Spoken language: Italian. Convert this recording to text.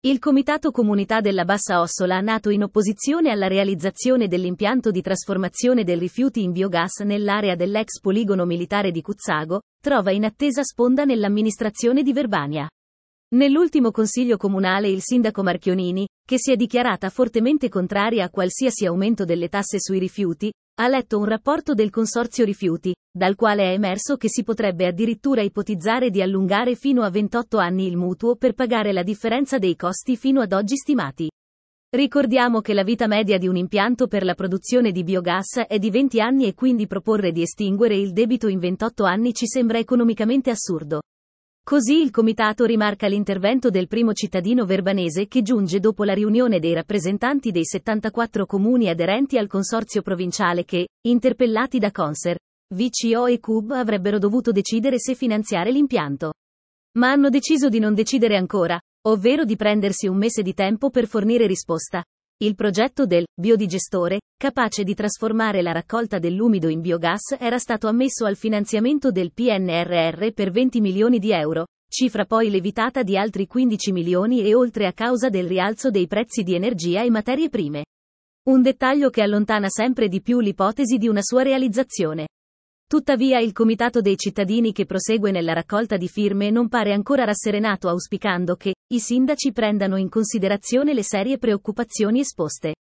Il Comitato Comunità della Bassa Ossola, nato in opposizione alla realizzazione dell'impianto di trasformazione del rifiuti in biogas nell'area dell'ex poligono militare di Cuzzago, trova in attesa sponda nell'amministrazione di Verbania. Nell'ultimo consiglio comunale il sindaco Marchionini, che si è dichiarata fortemente contraria a qualsiasi aumento delle tasse sui rifiuti, ha letto un rapporto del Consorzio Rifiuti, dal quale è emerso che si potrebbe addirittura ipotizzare di allungare fino a 28 anni il mutuo per pagare la differenza dei costi fino ad oggi stimati. Ricordiamo che la vita media di un impianto per la produzione di biogas è di 20 anni e quindi proporre di estinguere il debito in 28 anni ci sembra economicamente assurdo. Così il comitato rimarca l'intervento del primo cittadino verbanese che giunge dopo la riunione dei rappresentanti dei 74 comuni aderenti al consorzio provinciale che, interpellati da Conser, VCO e CUB avrebbero dovuto decidere se finanziare l'impianto. Ma hanno deciso di non decidere ancora, ovvero di prendersi un mese di tempo per fornire risposta. Il progetto del biodigestore, capace di trasformare la raccolta dell'umido in biogas, era stato ammesso al finanziamento del PNRR per 20 milioni di euro, cifra poi levitata di altri 15 milioni e oltre a causa del rialzo dei prezzi di energia e materie prime. Un dettaglio che allontana sempre di più l'ipotesi di una sua realizzazione. Tuttavia il comitato dei cittadini che prosegue nella raccolta di firme non pare ancora rasserenato auspicando che i sindaci prendano in considerazione le serie preoccupazioni esposte.